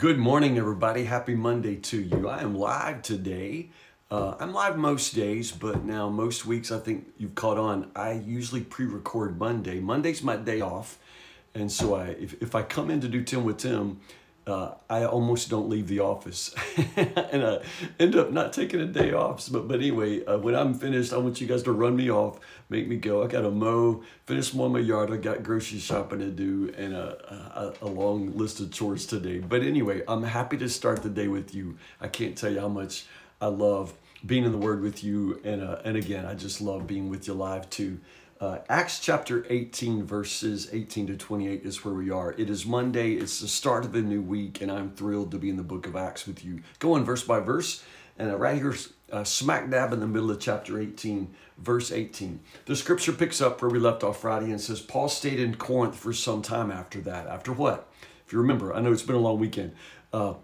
Good morning, everybody. Happy Monday to you. I am live today. Uh, I'm live most days, but now most weeks I think you've caught on. I usually pre-record Monday. Monday's my day off, and so I if, if I come in to do 10 with Tim, uh, I almost don't leave the office, and I end up not taking a day off. But but anyway, uh, when I'm finished, I want you guys to run me off, make me go. I got to mow, finish mowing my yard. I got grocery shopping to do, and a, a, a long list of chores today. But anyway, I'm happy to start the day with you. I can't tell you how much I love being in the Word with you, and uh, and again, I just love being with you live too. Uh, Acts chapter 18, verses 18 to 28 is where we are. It is Monday, it's the start of a new week, and I'm thrilled to be in the book of Acts with you. Going verse by verse, and uh, right here, uh, smack dab in the middle of chapter 18, verse 18. The scripture picks up where we left off Friday and says, Paul stayed in Corinth for some time after that. After what? If you remember, I know it's been a long weekend. Uh,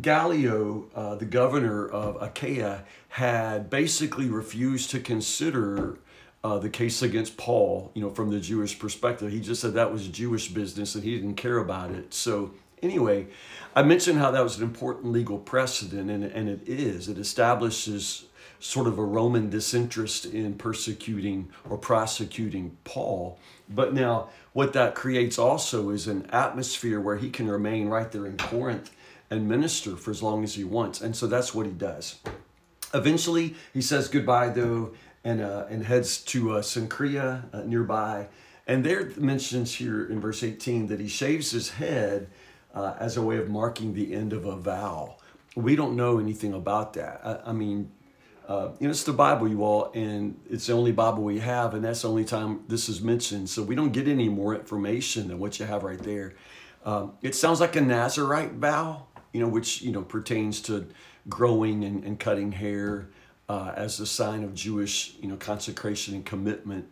Gallio, uh, the governor of Achaia, had basically refused to consider uh, the case against Paul, you know, from the Jewish perspective. He just said that was Jewish business and he didn't care about it. So, anyway, I mentioned how that was an important legal precedent, and, and it is. It establishes sort of a Roman disinterest in persecuting or prosecuting Paul. But now, what that creates also is an atmosphere where he can remain right there in Corinth and minister for as long as he wants. And so that's what he does. Eventually, he says goodbye, though, and, uh, and heads to uh, uh, nearby. And there mentions here in verse 18 that he shaves his head uh, as a way of marking the end of a vow. We don't know anything about that. I, I mean, uh, you know, it's the Bible, you all, and it's the only Bible we have, and that's the only time this is mentioned. So we don't get any more information than what you have right there. Um, it sounds like a Nazarite vow, you know, which, you know, pertains to growing and, and cutting hair uh, as a sign of Jewish, you know, consecration and commitment.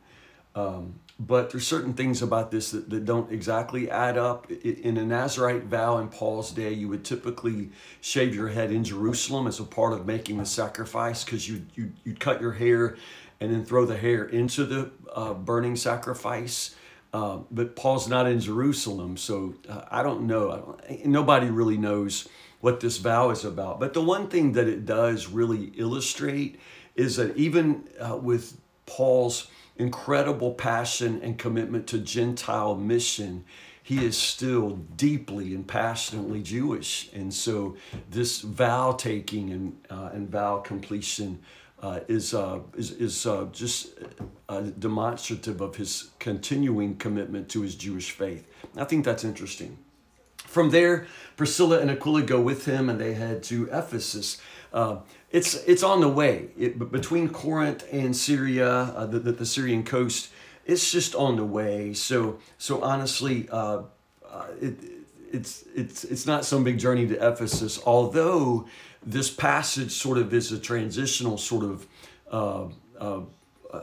Um, but there's certain things about this that, that don't exactly add up. In a Nazarite vow in Paul's day, you would typically shave your head in Jerusalem as a part of making the sacrifice because you, you, you'd cut your hair and then throw the hair into the uh, burning sacrifice. Uh, but Paul's not in Jerusalem, so uh, I don't know. I don't, nobody really knows what this vow is about. But the one thing that it does really illustrate is that even uh, with Paul's incredible passion and commitment to Gentile mission, he is still deeply and passionately Jewish. And so this vow taking and, uh, and vow completion uh, is, uh, is, is uh, just demonstrative of his continuing commitment to his Jewish faith. I think that's interesting. From there, Priscilla and Aquila go with him and they head to Ephesus. Uh, it's, it's on the way. It, between Corinth and Syria, uh, the, the, the, Syrian coast, it's just on the way. So, so honestly, uh, uh, it, it's, it's, it's not some big journey to Ephesus, although this passage sort of is a transitional sort of uh, uh,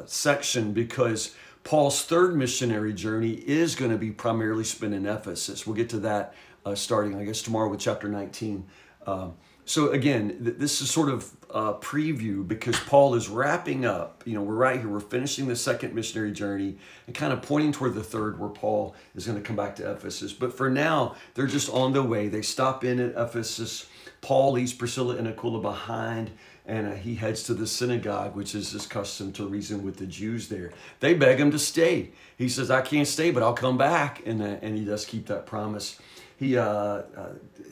section because Paul's third missionary journey is going to be primarily spent in Ephesus. We'll get to that uh, starting, I guess, tomorrow with chapter 19. Um, so again, th- this is sort of a preview because Paul is wrapping up. You know, we're right here. We're finishing the second missionary journey and kind of pointing toward the third, where Paul is going to come back to Ephesus. But for now, they're just on the way. They stop in at Ephesus. Paul leaves Priscilla and Aquila behind, and uh, he heads to the synagogue, which is his custom to reason with the Jews there. They beg him to stay. He says, "I can't stay, but I'll come back," and uh, and he does keep that promise. He uh, uh,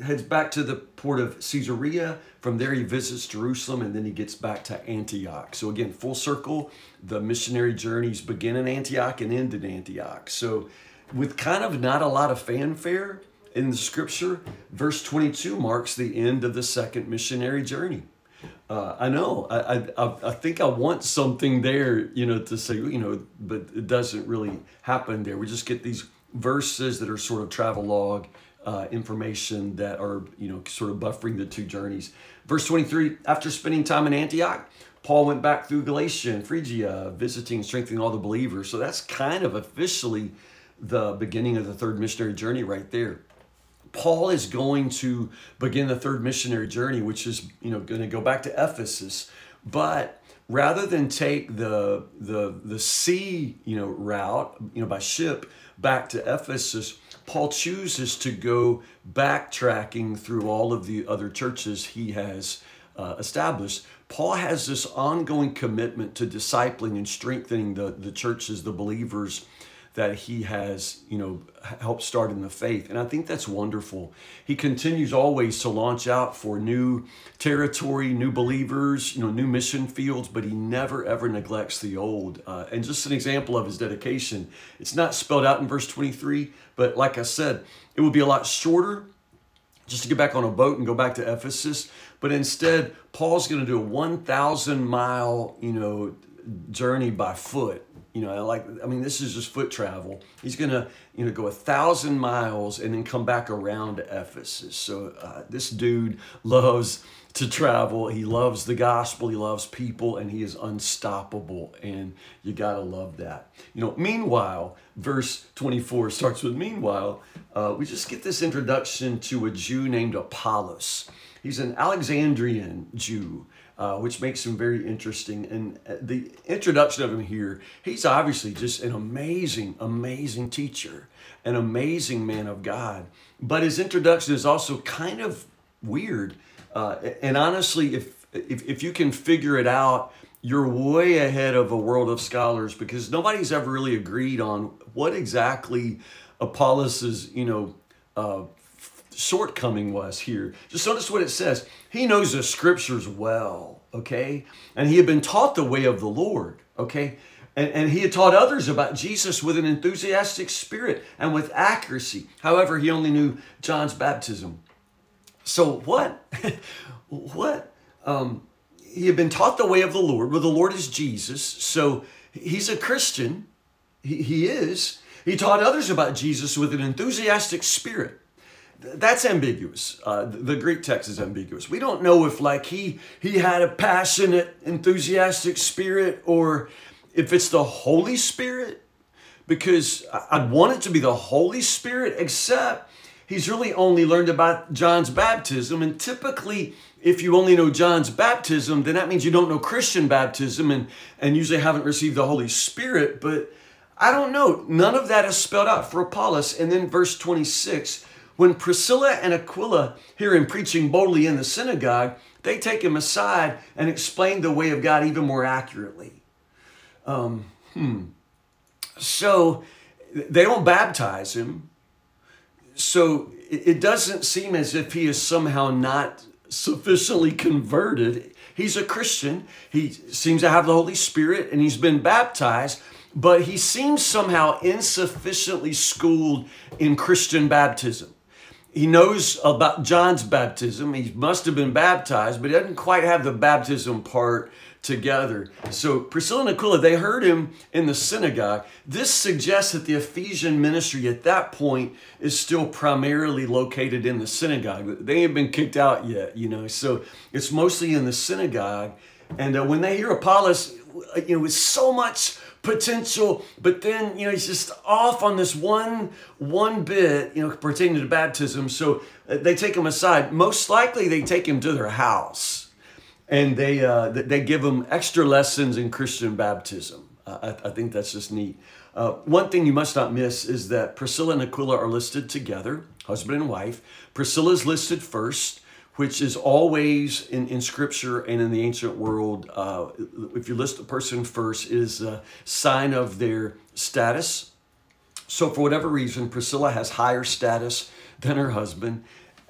heads back to the port of Caesarea. From there, he visits Jerusalem and then he gets back to Antioch. So, again, full circle, the missionary journeys begin in Antioch and end in Antioch. So, with kind of not a lot of fanfare in the scripture, verse 22 marks the end of the second missionary journey. Uh, I know. I, I I think I want something there, you know, to say, you know, but it doesn't really happen there. We just get these verses that are sort of travelogue uh, information that are, you know, sort of buffering the two journeys. Verse 23 After spending time in Antioch, Paul went back through Galatia and Phrygia, visiting and strengthening all the believers. So that's kind of officially the beginning of the third missionary journey right there. Paul is going to begin the third missionary journey, which is, you know, going to go back to Ephesus. But rather than take the the the sea, you know, route, you know, by ship back to Ephesus, Paul chooses to go backtracking through all of the other churches he has uh, established. Paul has this ongoing commitment to discipling and strengthening the, the churches, the believers that he has, you know, helped start in the faith. And I think that's wonderful. He continues always to launch out for new territory, new believers, you know, new mission fields, but he never ever neglects the old. Uh, and just an example of his dedication, it's not spelled out in verse 23, but like I said, it would be a lot shorter just to get back on a boat and go back to Ephesus. But instead, Paul's going to do a 1,000 mile, you know, journey by foot you know, I like I mean, this is just foot travel. He's gonna, you know, go a thousand miles and then come back around to Ephesus. So uh, this dude loves to travel. He loves the gospel. He loves people, and he is unstoppable. And you gotta love that. You know. Meanwhile, verse twenty-four starts with meanwhile. Uh, we just get this introduction to a Jew named Apollos. He's an Alexandrian Jew uh, which makes him very interesting. And uh, the introduction of him here, he's obviously just an amazing, amazing teacher, an amazing man of God. But his introduction is also kind of weird. Uh, and honestly, if, if, if you can figure it out, you're way ahead of a world of scholars because nobody's ever really agreed on what exactly Apollos' you know uh, shortcoming was here. Just notice what it says. He knows the scriptures well, okay? And he had been taught the way of the Lord, okay? And, and he had taught others about Jesus with an enthusiastic spirit and with accuracy. However, he only knew John's baptism. So what? what? Um, he had been taught the way of the Lord. Well, the Lord is Jesus. So he's a Christian. He, he is. He taught others about Jesus with an enthusiastic spirit that's ambiguous. Uh, the Greek text is ambiguous. We don't know if like he he had a passionate, enthusiastic spirit, or if it's the Holy Spirit, because I'd want it to be the Holy Spirit. Except he's really only learned about John's baptism, and typically, if you only know John's baptism, then that means you don't know Christian baptism, and and usually haven't received the Holy Spirit. But I don't know. None of that is spelled out for Apollos. And then verse twenty six when Priscilla and Aquila hear him preaching boldly in the synagogue, they take him aside and explain the way of God even more accurately. Um, hmm. So they don't baptize him. So it doesn't seem as if he is somehow not sufficiently converted. He's a Christian. He seems to have the Holy Spirit and he's been baptized, but he seems somehow insufficiently schooled in Christian baptism he knows about John's baptism. He must have been baptized, but he doesn't quite have the baptism part together. So Priscilla and Aquila, they heard him in the synagogue. This suggests that the Ephesian ministry at that point is still primarily located in the synagogue. They ain't been kicked out yet, you know. So it's mostly in the synagogue. And uh, when they hear Apollos, you know, with so much potential, but then you know he's just off on this one one bit, you know, pertaining to baptism. So uh, they take him aside. Most likely, they take him to their house, and they uh, they give him extra lessons in Christian baptism. Uh, I, I, think that's just neat. Uh, one thing you must not miss is that Priscilla and Aquila are listed together, husband and wife. Priscilla is listed first which is always in, in scripture and in the ancient world, uh, if you list a person first, is a sign of their status. So, for whatever reason, Priscilla has higher status than her husband.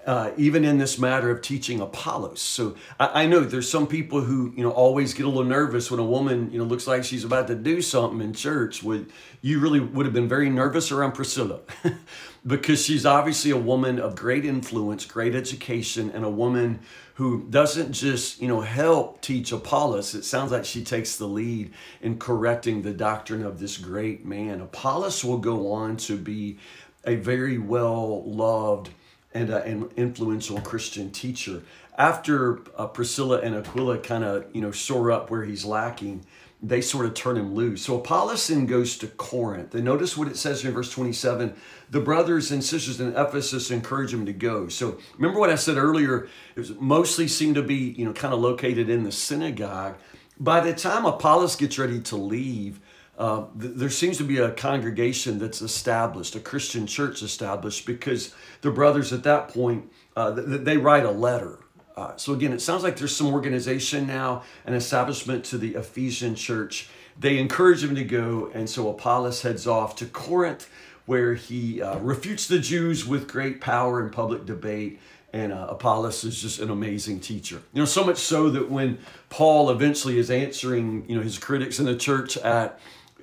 Uh, even in this matter of teaching Apollos. So I, I, know there's some people who you know always get a little nervous when a woman you know looks like she's about to do something in church. Would you really would have been very nervous around Priscilla because she's obviously a woman of great influence, great education, and a woman who doesn't just you know help teach Apollos. It sounds like she takes the lead in correcting the doctrine of this great man. Apollos will go on to be a very well loved and uh, an influential Christian teacher. After uh, Priscilla and Aquila kind of you know shore up where he's lacking, they sort of turn him loose. So Apollos then goes to Corinth. And notice what it says in verse 27. The brothers and sisters in Ephesus encourage him to go. So remember what I said earlier, it mostly seemed to be, you know, kind of located in the synagogue. By the time Apollos gets ready to leave, uh, th- there seems to be a congregation that's established, a Christian church established, because the brothers at that point, uh, th- they write a letter. Uh, so again, it sounds like there's some organization now, an establishment to the Ephesian church. They encourage him to go, and so Apollos heads off to Corinth, where he uh, refutes the Jews with great power in public debate. And uh, Apollos is just an amazing teacher. You know, so much so that when Paul eventually is answering, you know, his critics in the church at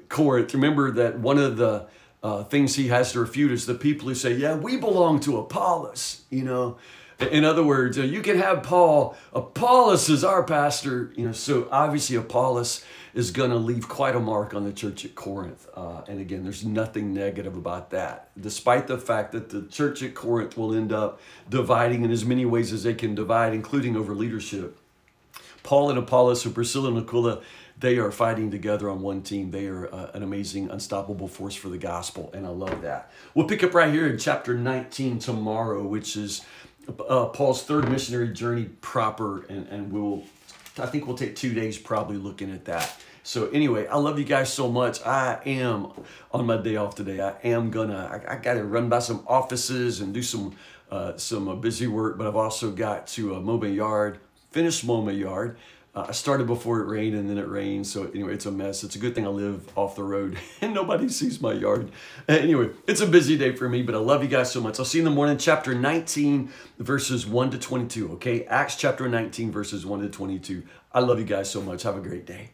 Corinth, remember that one of the uh, things he has to refute is the people who say, yeah, we belong to Apollos, you know. In other words, you can have Paul. Apollos is our pastor, you know. So obviously, Apollos is going to leave quite a mark on the church at Corinth. Uh, and again, there's nothing negative about that, despite the fact that the church at Corinth will end up dividing in as many ways as they can divide, including over leadership. Paul and Apollos, or Priscilla and Aquila, they are fighting together on one team. They are uh, an amazing, unstoppable force for the gospel, and I love that. We'll pick up right here in chapter 19 tomorrow, which is uh, Paul's third missionary journey proper, and, and we'll, I think we'll take two days probably looking at that. So anyway, I love you guys so much. I am on my day off today. I am gonna. I, I got to run by some offices and do some uh, some uh, busy work, but I've also got to uh, mow my yard, finish mowing my yard. Uh, I started before it rained and then it rained. So anyway, it's a mess. It's a good thing I live off the road and nobody sees my yard. Anyway, it's a busy day for me, but I love you guys so much. I'll see you in the morning, chapter 19, verses 1 to 22. Okay, Acts chapter 19, verses 1 to 22. I love you guys so much. Have a great day.